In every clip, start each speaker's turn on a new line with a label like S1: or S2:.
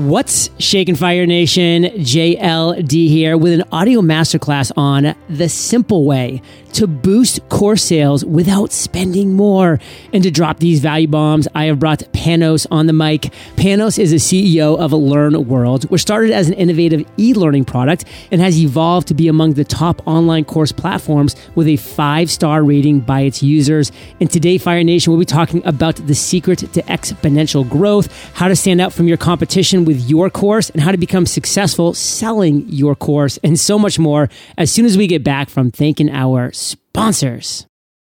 S1: What's shaking Fire Nation? JLD here with an audio masterclass on the simple way to boost course sales without spending more. And to drop these value bombs, I have brought Panos on the mic. Panos is the CEO of Learn World, which started as an innovative e-learning product and has evolved to be among the top online course platforms with a five-star rating by its users. And today, Fire Nation, we'll be talking about the secret to exponential growth, how to stand out from your competition with your course, and how to become successful selling your course, and so much more as soon as we get back from thanking our sponsors.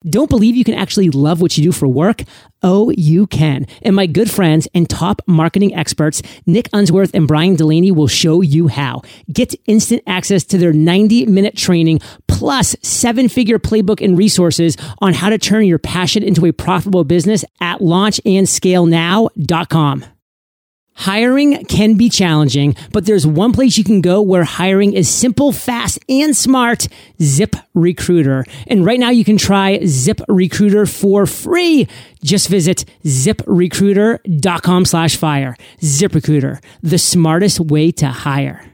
S1: Don't believe you can actually love what you do for work? Oh, you can. And my good friends and top marketing experts, Nick Unsworth and Brian Delaney, will show you how. Get instant access to their 90 minute training plus seven figure playbook and resources on how to turn your passion into a profitable business at launchandscalenow.com. Hiring can be challenging, but there's one place you can go where hiring is simple, fast, and smart. Zip Recruiter. And right now you can try Zip Recruiter for free. Just visit ziprecruiter.com slash fire. Zip Recruiter, the smartest way to hire.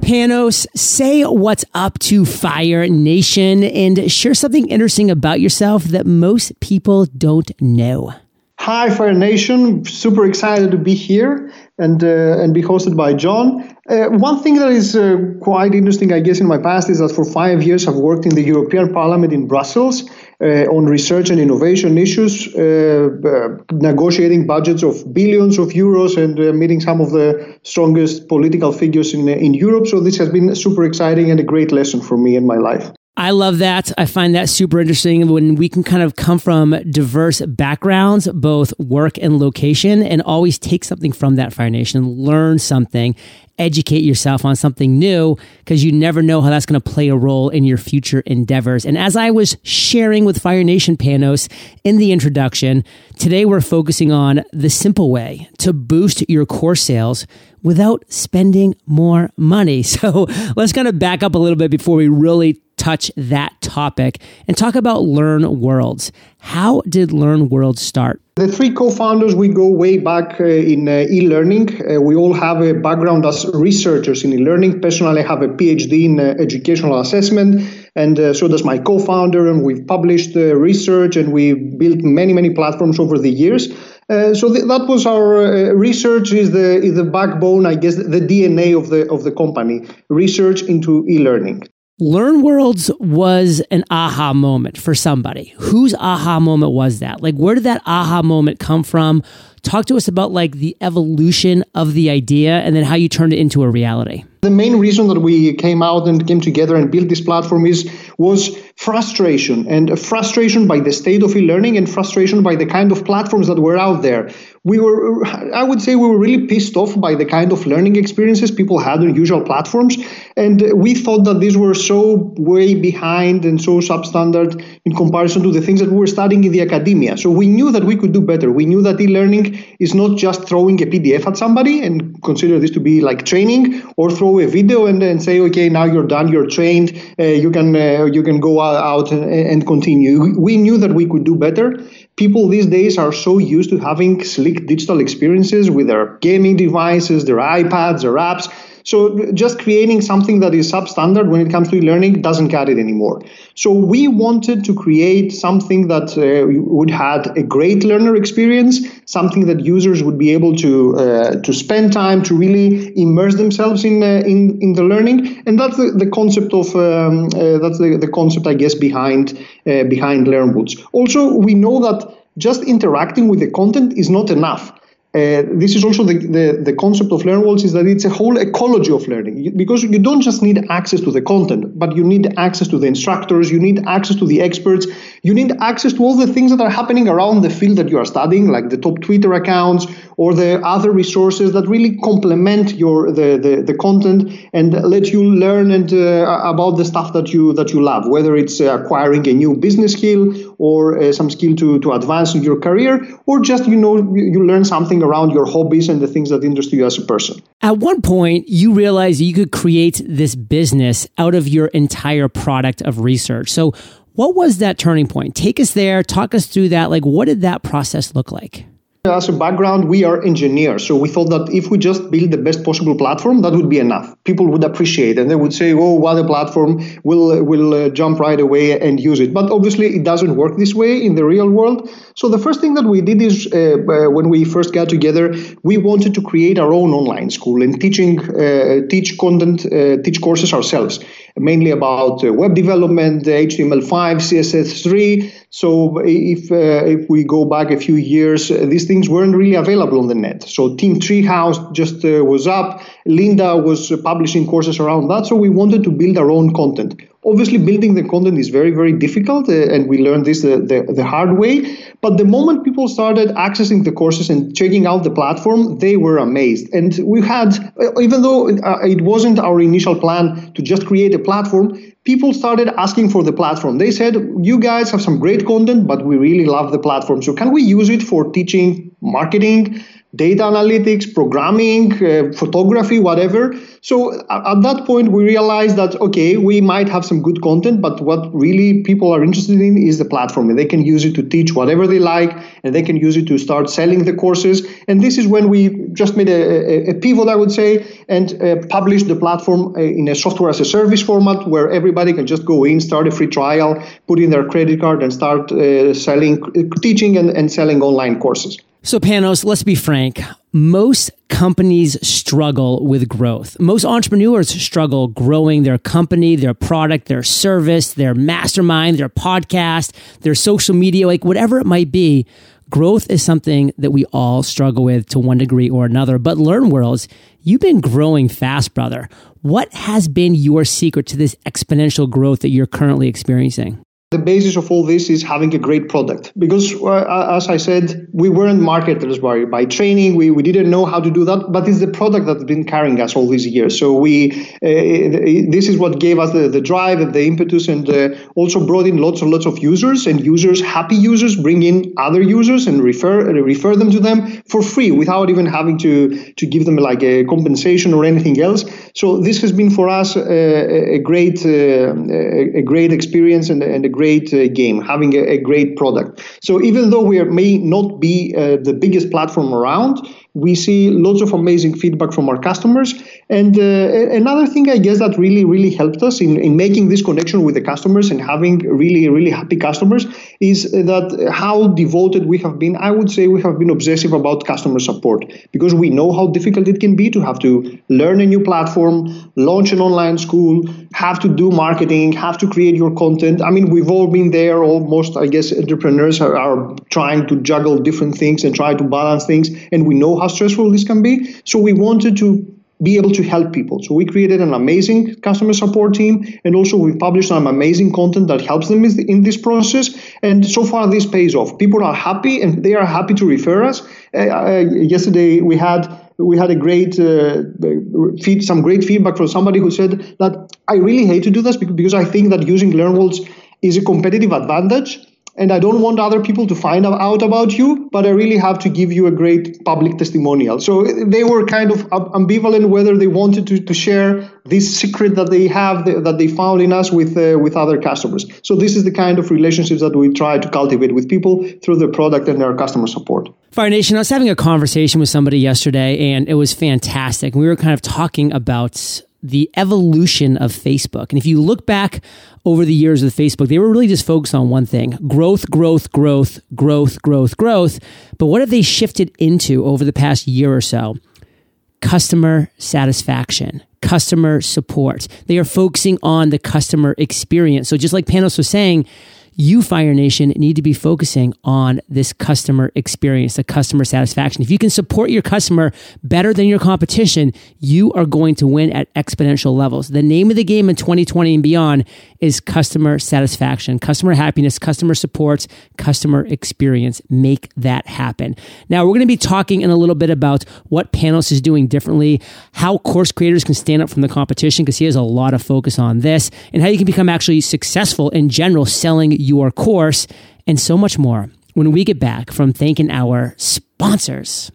S1: Panos, say what's up to Fire Nation and share something interesting about yourself that most people don't know.
S2: Hi, Fire Nation. Super excited to be here and uh, and be hosted by John. Uh, one thing that is uh, quite interesting, I guess, in my past is that for five years I've worked in the European Parliament in Brussels uh, on research and innovation issues, uh, uh, negotiating budgets of billions of euros and meeting some of the strongest political figures in in Europe. So this has been super exciting and a great lesson for me in my life.
S1: I love that. I find that super interesting when we can kind of come from diverse backgrounds, both work and location, and always take something from that Fire Nation, learn something, educate yourself on something new, because you never know how that's going to play a role in your future endeavors. And as I was sharing with Fire Nation Panos in the introduction, today we're focusing on the simple way to boost your course sales without spending more money. So let's kind of back up a little bit before we really touch that topic and talk about Learn Worlds. How did Learn Worlds start?
S2: The three co-founders, we go way back uh, in uh, e-learning. Uh, we all have a background as researchers in e-learning. Personally, I have a PhD in uh, educational assessment, and uh, so does my co-founder. And we've published uh, research, and we've built many, many platforms over the years. Uh, so th- that was our uh, research is the is the backbone, I guess, the DNA of the of the company. Research into e-learning.
S1: Learn Worlds was an aha moment for somebody. Whose aha moment was that? Like, where did that aha moment come from? Talk to us about like the evolution of the idea and then how you turned it into a reality.
S2: The main reason that we came out and came together and built this platform is was frustration and frustration by the state of e-learning and frustration by the kind of platforms that were out there. We were i would say we were really pissed off by the kind of learning experiences people had on usual platforms and we thought that these were so way behind and so substandard in comparison to the things that we were studying in the academia. So we knew that we could do better. We knew that e-learning is not just throwing a pdf at somebody and consider this to be like training or throw a video and then say okay now you're done you're trained uh, you can uh, you can go out and, and continue we knew that we could do better people these days are so used to having slick digital experiences with their gaming devices, their iPads, their apps. So just creating something that is substandard when it comes to e-learning doesn't cut it anymore. So we wanted to create something that uh, would have a great learner experience, something that users would be able to uh, to spend time to really immerse themselves in uh, in, in the learning, and that's the, the concept of um, uh, that's the, the concept I guess behind uh, behind LearnWorlds. Also, we know that just interacting with the content is not enough. Uh, this is also the, the, the concept of LearnWorlds is that it's a whole ecology of learning. Because you don't just need access to the content, but you need access to the instructors, you need access to the experts, you need access to all the things that are happening around the field that you are studying, like the top Twitter accounts or the other resources that really complement your the, the, the content and let you learn and uh, about the stuff that you that you love, whether it's acquiring a new business skill or uh, some skill to, to advance in your career, or just you know you learn something around your hobbies and the things that interest you as a person.
S1: At one point, you realized you could create this business out of your entire product of research. So, what was that turning point? Take us there, talk us through that. Like, what did that process look like?
S2: As a background, we are engineers. So we thought that if we just build the best possible platform, that would be enough. People would appreciate and they would say, oh, what a platform, we'll, we'll uh, jump right away and use it. But obviously, it doesn't work this way in the real world. So the first thing that we did is uh, uh, when we first got together, we wanted to create our own online school and teaching, uh, teach content, uh, teach courses ourselves, mainly about uh, web development, uh, HTML5, CSS3. So if uh, if we go back a few years, uh, these things weren't really available on the net. So Team Treehouse just was up. Lynda was publishing courses around that. So we wanted to build our own content. Obviously, building the content is very, very difficult, uh, and we learned this the, the, the, hard way. But the moment people started accessing the courses and checking out the platform, they were amazed. And we had, uh, even though uh, it wasn't our initial plan to just create a platform, people started asking for the platform. They said, You guys have some great content, but we really love the platform. So, can we use it for teaching marketing? Data analytics, programming, uh, photography, whatever. So at that point, we realized that, okay, we might have some good content, but what really people are interested in is the platform. And they can use it to teach whatever they like, and they can use it to start selling the courses. And this is when we just made a, a, a pivot, I would say, and uh, published the platform uh, in a software as a service format where everybody can just go in, start a free trial, put in their credit card, and start uh, selling, teaching and, and selling online courses.
S1: So, Panos, let's be frank. Most companies struggle with growth. Most entrepreneurs struggle growing their company, their product, their service, their mastermind, their podcast, their social media, like whatever it might be. Growth is something that we all struggle with to one degree or another. But Learn Worlds, you've been growing fast, brother. What has been your secret to this exponential growth that you're currently experiencing?
S2: The basis of all this is having a great product because, uh, as I said, we weren't marketers by, by training. We, we didn't know how to do that, but it's the product that's been carrying us all these years. So we uh, this is what gave us the, the drive and the impetus, and uh, also brought in lots and lots of users. And users, happy users, bring in other users and refer refer them to them for free without even having to to give them like a compensation or anything else. So this has been for us a, a great uh, a great experience and, and a great uh, game, having a, a, great product. So even though we are, may not be uh, the biggest platform around, we see lots of amazing feedback from our customers. And uh, another thing, I guess, that really, really helped us in, in making this connection with the customers and having really, really happy customers is that how devoted we have been. I would say we have been obsessive about customer support because we know how difficult it can be to have to learn a new platform, launch an online school, have to do marketing, have to create your content. I mean, we've all been there. Almost, I guess, entrepreneurs are, are trying to juggle different things and try to balance things. And we know how stressful this can be. So we wanted to be able to help people. So we created an amazing customer support team, and also we published some amazing content that helps them in this process. And so far, this pays off. People are happy, and they are happy to refer us. Uh, uh, yesterday, we had we had a great uh, feed, some great feedback from somebody who said that I really hate to do this because I think that using LearnWorlds is a competitive advantage and I don't want other people to find out about you, but I really have to give you a great public testimonial. So they were kind of ambivalent whether they wanted to, to share this secret that they have that they found in us with uh, with other customers. So this is the kind of relationships that we try to cultivate with people through the product and their customer support.
S1: Fire Nation, I was having a conversation with somebody yesterday, and it was fantastic. We were kind of talking about the evolution of Facebook. And if you look back over the years of Facebook, they were really just focused on one thing growth, growth, growth, growth, growth, growth. But what have they shifted into over the past year or so? Customer satisfaction, customer support. They are focusing on the customer experience. So just like Panos was saying, you, Fire Nation, need to be focusing on this customer experience, the customer satisfaction. If you can support your customer better than your competition, you are going to win at exponential levels. The name of the game in 2020 and beyond is customer satisfaction, customer happiness, customer support, customer experience. Make that happen. Now, we're going to be talking in a little bit about what Panos is doing differently, how course creators can stand up from the competition, because he has a lot of focus on this, and how you can become actually successful in general selling your course, and so much more when we get back from thanking our sponsors.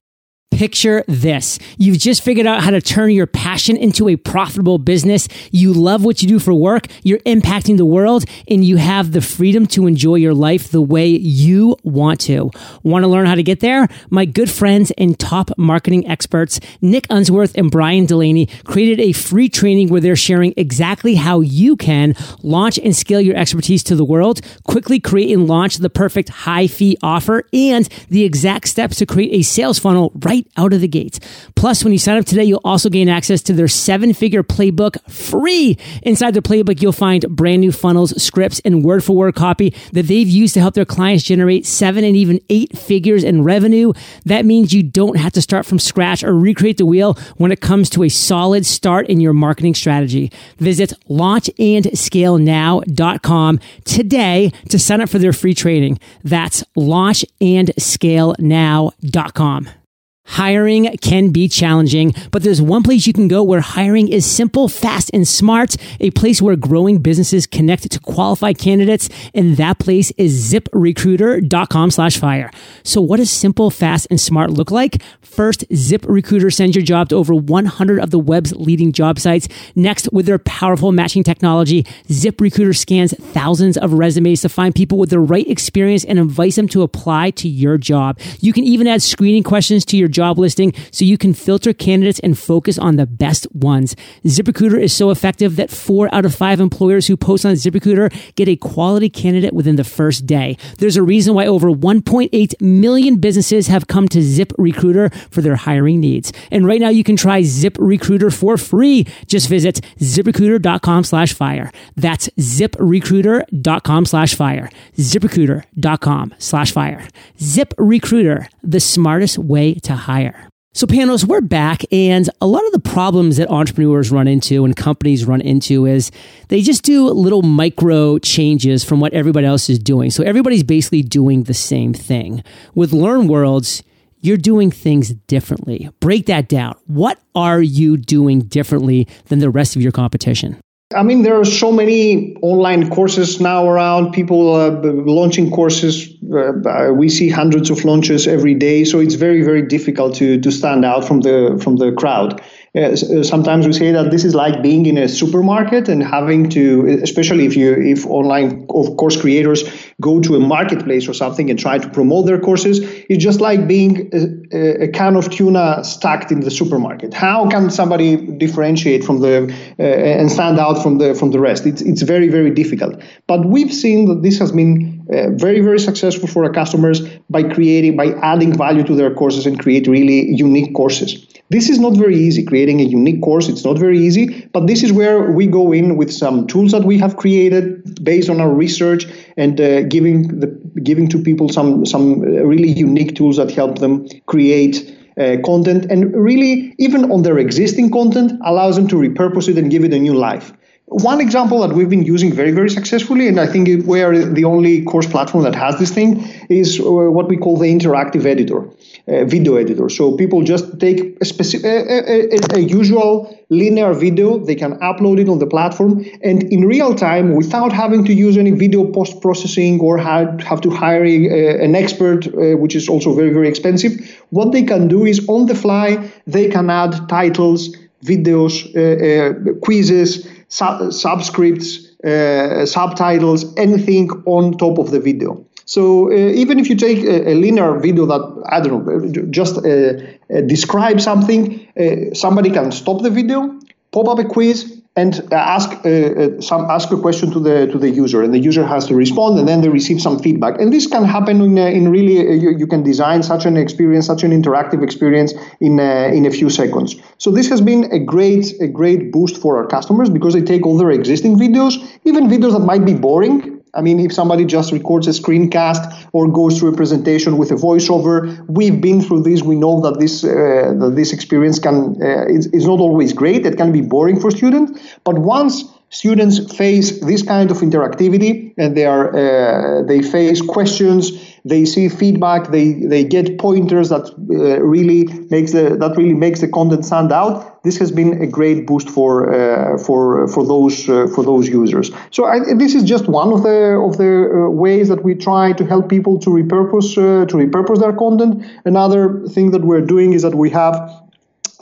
S1: Picture this. You've just figured out how to turn your passion into a profitable business. You love what you do for work. You're impacting the world and you have the freedom to enjoy your life the way you want to. Want to learn how to get there? My good friends and top marketing experts, Nick Unsworth and Brian Delaney created a free training where they're sharing exactly how you can launch and scale your expertise to the world, quickly create and launch the perfect high fee offer and the exact steps to create a sales funnel right right out of the gate. Plus, when you sign up today, you'll also gain access to their seven figure playbook free. Inside their playbook, you'll find brand new funnels, scripts, and word for word copy that they've used to help their clients generate seven and even eight figures in revenue. That means you don't have to start from scratch or recreate the wheel when it comes to a solid start in your marketing strategy. Visit launchandscalenow.com today to sign up for their free training. That's launchandscalenow.com. Hiring can be challenging, but there's one place you can go where hiring is simple, fast, and smart. A place where growing businesses connect to qualified candidates, and that place is ziprecruiter.com slash fire. So what does simple, fast, and smart look like? First, ZipRecruiter sends your job to over 100 of the web's leading job sites. Next, with their powerful matching technology, ZipRecruiter scans thousands of resumes to find people with the right experience and invites them to apply to your job. You can even add screening questions to your job listing so you can filter candidates and focus on the best ones. ZipRecruiter is so effective that four out of five employers who post on ZipRecruiter get a quality candidate within the first day. There's a reason why over 1.8 million businesses have come to ZipRecruiter for their hiring needs. And right now you can try ZipRecruiter for free. Just visit ziprecruiter.com slash fire. That's ziprecruiter.com slash fire. ZipRecruiter.com slash fire. ZipRecruiter, the smartest way to hire. So, Panos, we're back, and a lot of the problems that entrepreneurs run into and companies run into is they just do little micro changes from what everybody else is doing. So, everybody's basically doing the same thing. With Learn Worlds, you're doing things differently. Break that down. What are you doing differently than the rest of your competition?
S2: I mean, there are so many online courses now around. People uh, launching courses. Uh, we see hundreds of launches every day, so it's very, very difficult to to stand out from the from the crowd. Uh, sometimes we say that this is like being in a supermarket and having to, especially if you if online of course creators go to a marketplace or something and try to promote their courses, it's just like being a, can of tuna stacked in the supermarket. How can somebody differentiate from the uh, and stand out from the from the rest? It's it's very very difficult. But we've seen that this has been uh, very very successful for our customers by creating by adding value to their courses and create really unique courses. This is not very easy. Creating a unique course, it's not very easy, but this is where we go in with some tools that we have created based on our research and uh, giving the giving to people some some really unique tools that help them create uh, content and really even on their existing content allows them to repurpose it and give it a new life one example that we've been using very, very successfully, and I think we are the only course platform that has this thing, is uh, what we call the interactive editor, uh, video editor. So people just take a, specific, a, a, a, usual linear video, they can upload it on the platform, and in real time, without having to use any video post processing or have, to hire an expert, uh, which is also very, very expensive, what they can do is on the fly, they can add titles, videos, uh, uh, quizzes sub- subscripts, uh, subtitles, anything on top of the video. So uh, even if you take a, a, linear video that I don't know, just uh, uh describe something, uh, somebody can stop the video, pop up a quiz, and ask uh, uh, some ask a question to the to the user, and the user has to respond, and then they receive some feedback. And this can happen in, uh, in really uh, you, you, can design such an experience, such an interactive experience in uh, in a few seconds. So this has been a great a great boost for our customers because they take all their existing videos, even videos that might be boring, I mean, if somebody just records a screencast or goes through a presentation with a voiceover, we've been through this. We know that this uh, that this experience can uh, is, not always great. It can be boring for students. But once students face this kind of interactivity and they are uh, they face questions they see feedback, they they get pointers that uh, really makes the that really makes the content stand out. This has been a great boost for uh, for for those uh, for those users. So I, this is just one of the of the uh, ways that we try to help people to repurpose uh, to repurpose their content. Another thing that we're doing is that we have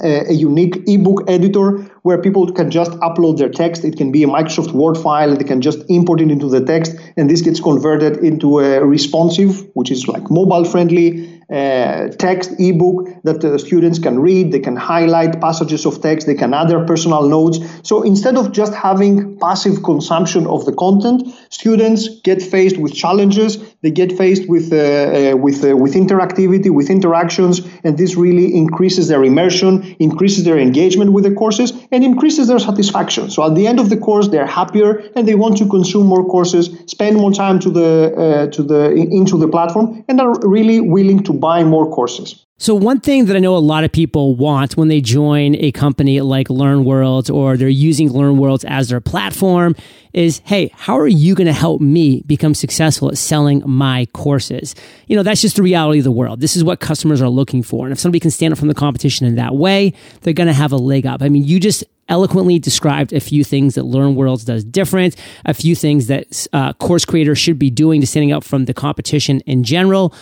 S2: a, unique ebook editor where people can just upload their text. It can be a Microsoft Word file. They can just import it into the text, and this gets converted into a responsive, which is like mobile friendly uh, text ebook that the students can read. They can highlight passages of text. They can add their personal notes. So instead of just having passive consumption of the content, students get faced with challenges. They get faced with uh, uh, with uh, with interactivity, with interactions, and this really increases their immersion, increases their engagement with the courses, and increases their satisfaction. So at the end of the course, they're happier and they want to consume more courses, spend more time to the uh, to the into the platform, and are really willing to buy more courses.
S1: So, one thing that I know a lot of people want when they join a company like LearnWorlds or they're using LearnWorlds as their platform is hey, how are you going to help me become successful at selling my courses? You know, that's just the reality of the world. This is what customers are looking for. And if somebody can stand up from the competition in that way, they're going to have a leg up. I mean, you just eloquently described a few things that LearnWorlds does different, a few things that uh, course creators should be doing to standing up from the competition in general.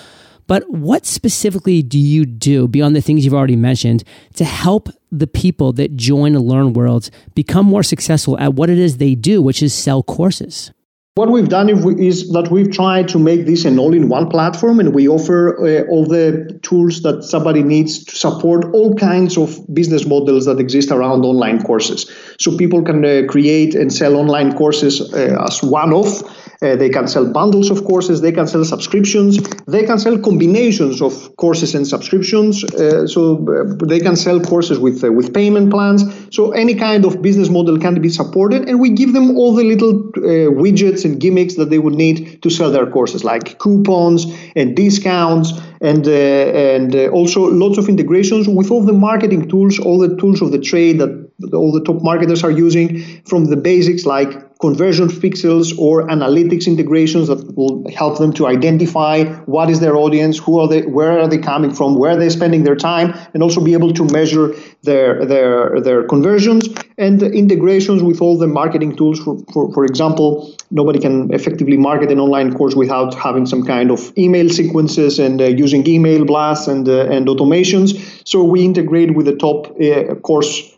S1: But what specifically do you do beyond the things you've already mentioned to help the people that join LearnWorlds become more successful at what it is they do, which is sell courses?
S2: What we've done is that we've tried to make this an all in one platform and we offer uh, all the tools that somebody needs to support all kinds of business models that exist around online courses. So people can uh, create and sell online courses uh, as one off uh, they can sell bundles of courses. They can sell subscriptions. They can sell combinations of courses and subscriptions. Uh, so uh, they can sell courses with uh, with payment plans. So any kind of business model can be supported, and we give them all the little uh, widgets and gimmicks that they would need to sell their courses, like coupons and discounts and and also lots of integrations with all the marketing tools, all the tools of the trade that all the top marketers are using, from the basics like conversion pixels or analytics integrations that will help them to identify what is their audience, who are they, where are they coming from, where are they spending their time, and also be able to measure their their their conversions and integrations with all the marketing tools. For, for, for example, nobody can effectively market an online course without having some kind of email sequences and uh, using email blasts and uh, and automations. So we integrate with the top uh, course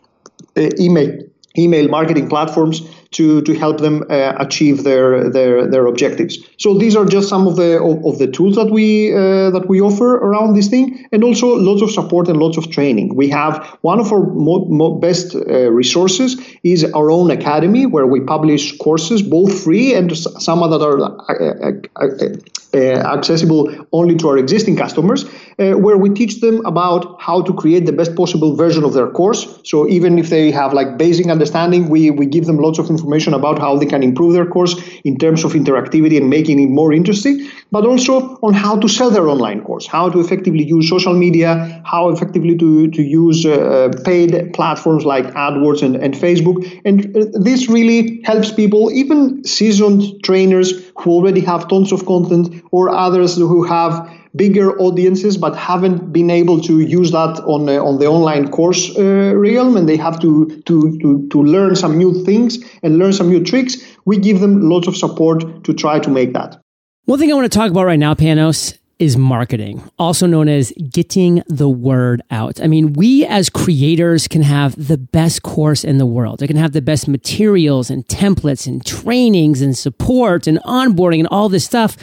S2: uh, email email marketing platforms to, to help them uh, achieve their, their their objectives. So these are just some of the of, the tools that we uh, that we offer around this thing, and also lots of support and lots of training. We have one of our mo- mo- best uh, resources is our own academy where we publish courses both free and some that are uh, uh, uh, accessible only to our existing customers, where we teach them about how to create the best possible version of their course. So even if they have like basic understanding, we we give them lots of information about how they can improve their course in terms of interactivity and making it more interesting, but also on how to sell their online course, how to effectively use social media, how effectively to, to use uh, paid platforms like AdWords and, and Facebook. And uh, this really helps people, even seasoned trainers who already have tons of content or others who have bigger audiences but haven't been able to use that on uh, on the online course uh, realm and they have to, to to to learn some new things and learn some new tricks we give them lots of support to try to make that
S1: one thing i want to talk about right now panos is marketing, also known as getting the word out. I mean, we as creators can have the best course in the world. They can have the best materials and templates and trainings and support and onboarding and all this stuff.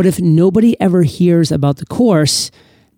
S1: But if nobody ever hears about the course,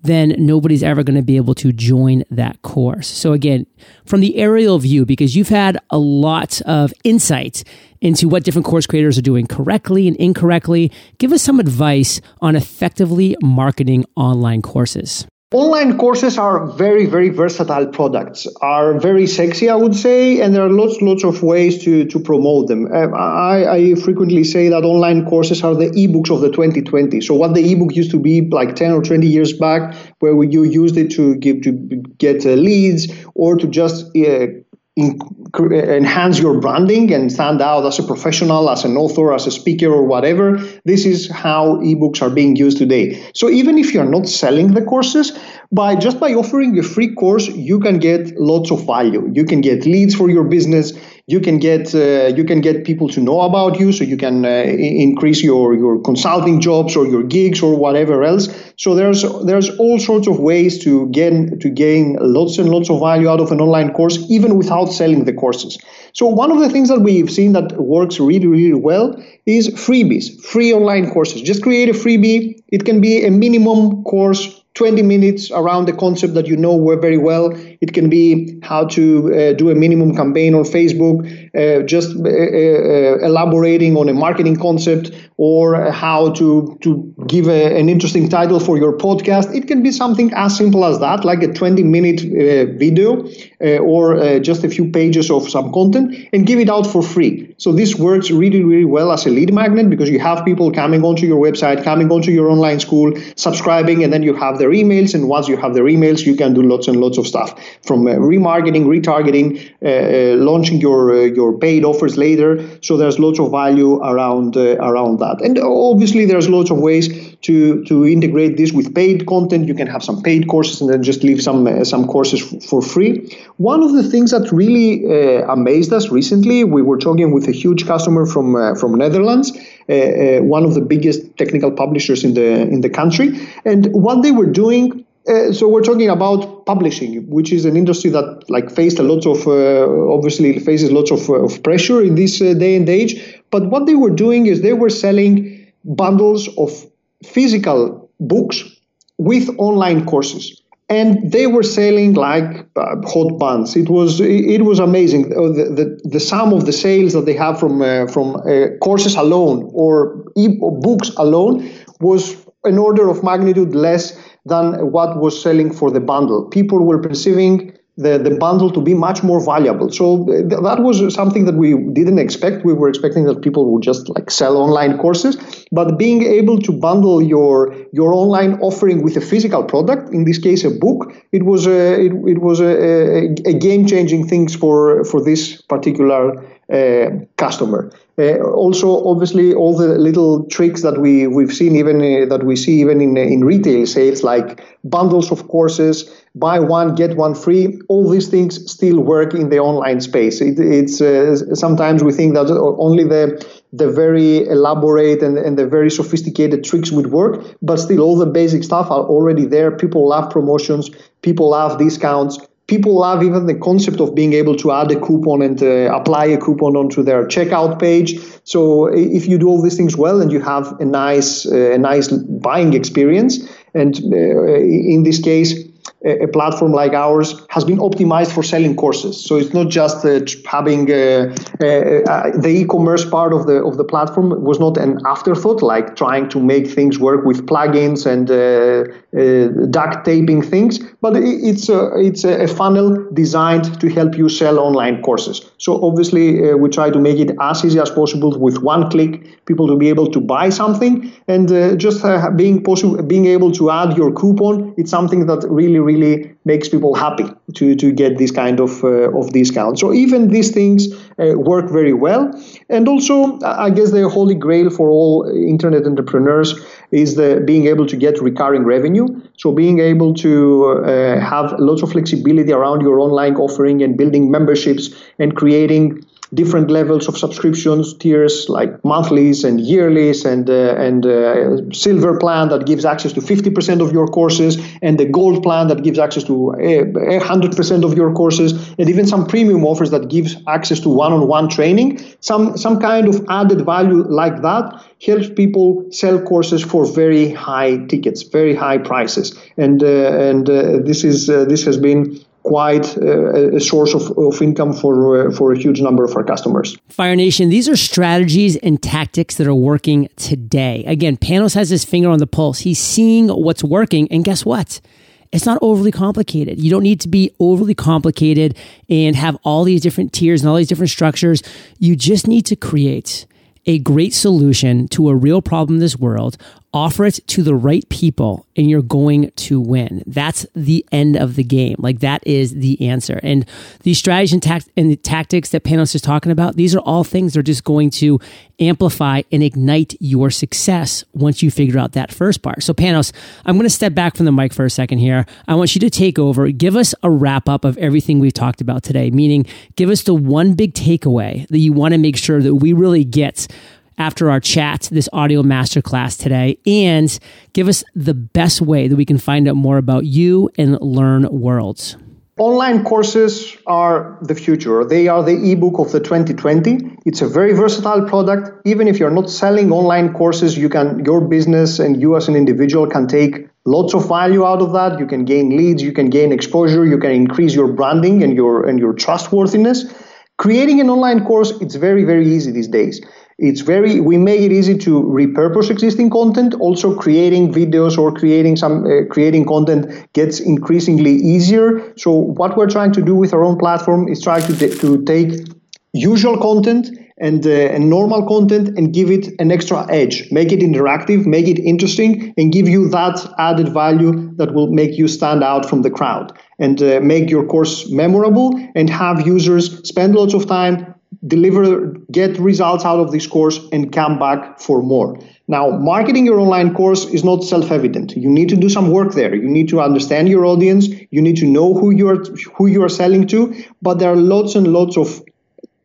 S1: then nobody's ever going to be able to join that course. So again, from the aerial view, because you've had a lot of insight into what different course creators are doing correctly and incorrectly, give us some advice on effectively marketing online courses.
S2: Online courses are very, very versatile products, are very sexy, I would say, and there are lots, lots of ways to, to promote them. Uh, I, I frequently say that online courses are the ebooks of the 2020. So what the ebook used to be like 10 or 20 years back, where you used it to give to get uh, leads or to just uh, in, enhance your branding and stand out as a professional, as an author, as a speaker, or whatever. This is how ebooks are being used today. So even if you're not selling the courses, by just by offering a free course, you can get lots of value. You can get leads for your business you can get uh, you can get people to know about you so you can uh, increase your your consulting jobs or your gigs or whatever else. So there's there's all sorts of ways to gain to gain lots and lots of value out of an online course even without selling the courses. So one of the things that we've seen that works really really well is freebies free online courses. Just create a freebie. It can be a minimum course 20 minutes around the concept that you know very well. It can be how to uh, do a minimum campaign on Facebook, uh, just uh, uh elaborating on a marketing concept, or how to, to give a, an interesting title for your podcast. It can be something as simple as that, like a 20 minute uh, video or just a few pages of some content, and give it out for free. So this works really, really well as a lead magnet because you have people coming onto your website, coming onto your online school, subscribing, and then you have their emails. And once you have their emails, you can do lots and lots of stuff from uh, remarketing, retargeting, uh, uh launching your your paid offers later. So there's lots of value around around that. And obviously, there's lots of ways to to integrate this with paid content. You can have some paid courses and then just leave some some courses f- for free. One of the things that really amazed us recently, we were talking with a huge customer from from Netherlands. Uh, uh, one of the biggest technical publishers in the in the country. And what they were doing uh, so we're talking about publishing, which is an industry that like faced a lot of uh, obviously faces lots of, uh, of pressure in this uh, day and age. But what they were doing is they were selling bundles of physical books with online courses and they were selling like uh, hot buns. It was it was amazing. Uh, the, the, the sum of the sales that they have from from courses alone or e- books alone was an order of magnitude less than what was selling for the bundle. People were perceiving the, the bundle to be much more valuable. So th- that was something that we didn't expect. We were expecting that people would just like sell online courses, but being able to bundle your your online offering with a physical product, in this case a book, it was a it, it was a, a, a game changing things for for this particular uh, customer. Uh, also, obviously, all the little tricks that we we've seen even uh, that we see even in in retail sales, like bundles of courses, buy one get one free. All these things still work in the online space. It, it's uh, sometimes we think that only the the very elaborate and, and the very sophisticated tricks would work, but still all the basic stuff are already there. People love promotions, people love discounts people love even the concept of being able to add a coupon and uh, apply a coupon onto their checkout page. So if you do all these things well and you have a nice, uh, a nice buying experience, and uh, in this case, a platform like ours has been optimized for selling courses. So it's not just uh, having uh, uh, uh, the e-commerce part of the of the platform was not an afterthought, like trying to make things work with plugins and uh, duct taping things. But it's a, it's a funnel designed to help you sell online courses. So obviously we try to make it as easy as possible with one click, people to be able to buy something, and just being possible, being able to add your coupon. It's something that really really really makes people happy to, to get this kind of, uh, of discount. So even these things uh, work very well. And also, I guess the holy grail for all internet entrepreneurs is the being able to get recurring revenue. So being able to uh, have lots of flexibility around your online offering and building memberships and creating different levels of subscriptions tiers like monthlies and yearlies and uh, and uh, silver plan that gives access to 50% of your courses and the gold plan that gives access to 100% of your courses and even some premium offers that gives access to one-on-one training. Some some kind of added value like that helps people sell courses for very high tickets very high prices. And uh, and uh, this is uh, this has been quite uh, a source of, of income for, uh, for a huge number of our customers.
S1: Fire Nation, these are strategies and tactics that are working today. Again, Panos has his finger on the pulse. He's seeing what's working, and guess what? It's not overly complicated. You don't need to be overly complicated and have all these different tiers and all these different structures. You just need to create a great solution to a real problem in this world, offer it to the right people and you're going to win. That's the end of the game. Like that is the answer. And the strategies and, tact- and the tactics that Panos is talking about, these are all things that are just going to amplify and ignite your success once you figure out that first part. So Panos, I'm going to step back from the mic for a second here. I want you to take over. Give us a wrap up of everything we've talked about today, meaning give us the one big takeaway that you want to make sure that we really get after our chat, this audio masterclass today, and give us the best way that we can find out more about you and learn worlds.
S2: Online courses are the future. They are the ebook of the 2020. It's a very versatile product. Even if you're not selling online courses, you can your business and you as an individual can take lots of value out of that. You can gain leads, you can gain exposure, you can increase your branding and your and your trustworthiness. Creating an online course, it's very very easy these days. It's very we make it easy to repurpose existing content. Also, creating videos or creating some uh, creating content gets increasingly easier. So, what we're trying to do with our own platform is try to to take usual content and, uh, and normal content and give it an extra edge make it interactive make it interesting and give you that added value that will make you stand out from the crowd and uh, make your course memorable and have users spend lots of time deliver, get results out of this course, and come back for more. Now, marketing your online course is not self-evident. You need to do some work there. You need to understand your audience. You need to know who you are who you are selling to. But there are lots and lots of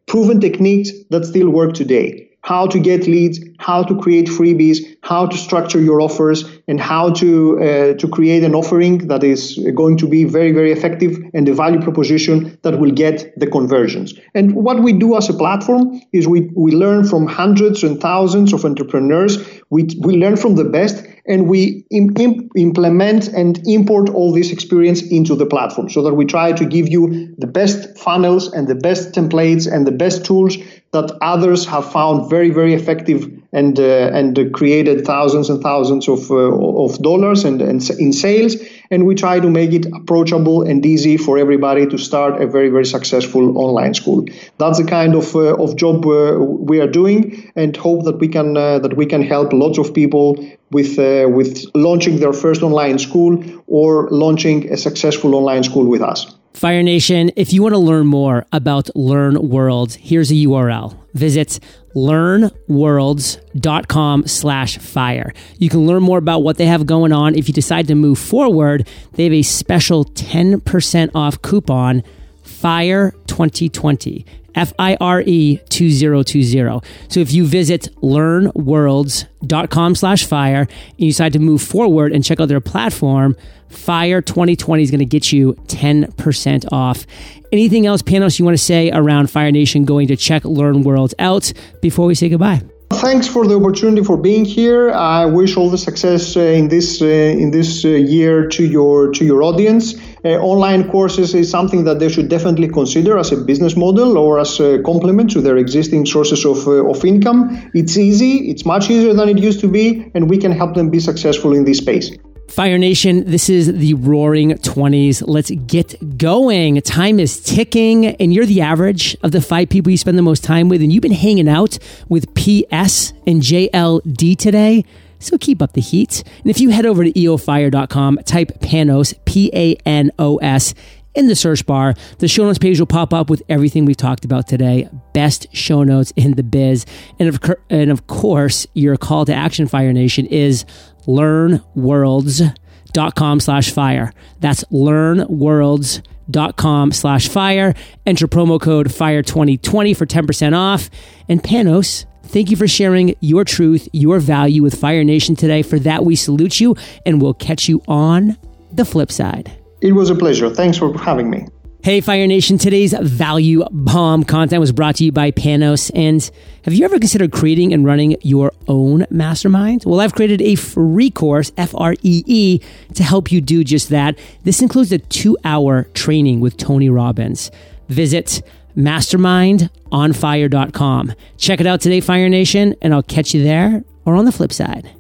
S2: proven techniques that still work today how to get leads, how to create freebies, how to structure your offers, and how to uh, to create an offering that is going to be very very effective and the value proposition that will get the conversions. And what we do as a platform is we we learn from hundreds and thousands of entrepreneurs. We we learn from the best and we Im- implement and import all this experience into the platform so that we try to give you the best funnels and the best templates and the best tools that others have found very very effective and uh, and created thousands and thousands of uh, of dollars and, and in sales. And we try to make it approachable and easy for everybody to start a very very successful online school. That's the kind of uh, of job uh, we are doing and hope that we can that we can help lots of people with with launching their first online school or launching a successful online school with us
S1: Fire Nation, if you want to learn more about Learn Worlds, here's a URL. Visit learnworlds.com slash fire. You can learn more about what they have going on. If you decide to move forward, they have a special 10% off coupon, FIRE 2020. F I R E 2020. So if you visit learnworlds.com slash fire and you decide to move forward and check out their platform, Fire 2020 is going to get you 10% off. Anything else, Panos, you want to say around Fire Nation going to check Learn Worlds out before we say goodbye?
S2: Thanks for the opportunity for being here. I wish all the success uh, in this uh, in this uh, year to your to your audience. Uh, online courses is something that they should definitely consider as a business model or as a complement to their existing sources of uh, of income. It's easy. It's much easier than it used to be, and we can help them be successful in this space.
S1: Fire Nation, this is the roaring 20s. Let's get going. Time is ticking, and you're the average of the five people you spend the most time with, and you've been hanging out with PS and JLD today. So keep up the heat. And if you head over to eofire.com, type Panos, P A N O S, in the search bar. The show notes page will pop up with everything we've talked about today. Best show notes in the biz. And of, and of course, your call to action, Fire Nation, is learnworlds.com slash fire. That's learnworlds.com slash fire. Enter promo code FIRE2020 for 10% off. And Panos, thank you for sharing your truth, your value with Fire Nation today. For that, we salute you and we'll catch you on the flip side.
S2: It was a pleasure. Thanks for having me.
S1: Hey, Fire Nation. Today's value bomb content was brought to you by Panos. And have you ever considered creating and running your own mastermind? Well, I've created a free course, F R E E, to help you do just that. This includes a two hour training with Tony Robbins. Visit mastermindonfire.com. Check it out today, Fire Nation, and I'll catch you there or on the flip side.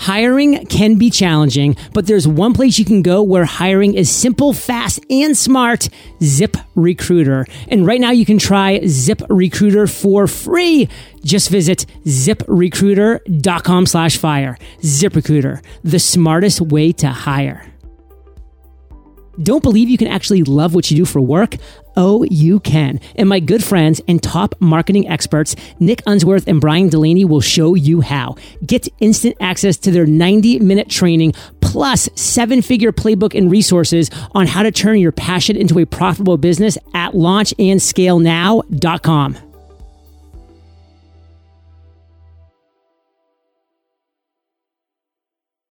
S1: Hiring can be challenging, but there's one place you can go where hiring is simple, fast, and smart. Zip Recruiter. And right now you can try Zip Recruiter for free. Just visit ziprecruiter.com slash fire. ZipRecruiter, the smartest way to hire. Don't believe you can actually love what you do for work? Oh, you can. And my good friends and top marketing experts, Nick Unsworth and Brian Delaney, will show you how. Get instant access to their 90 minute training plus seven figure playbook and resources on how to turn your passion into a profitable business at launchandscalenow.com.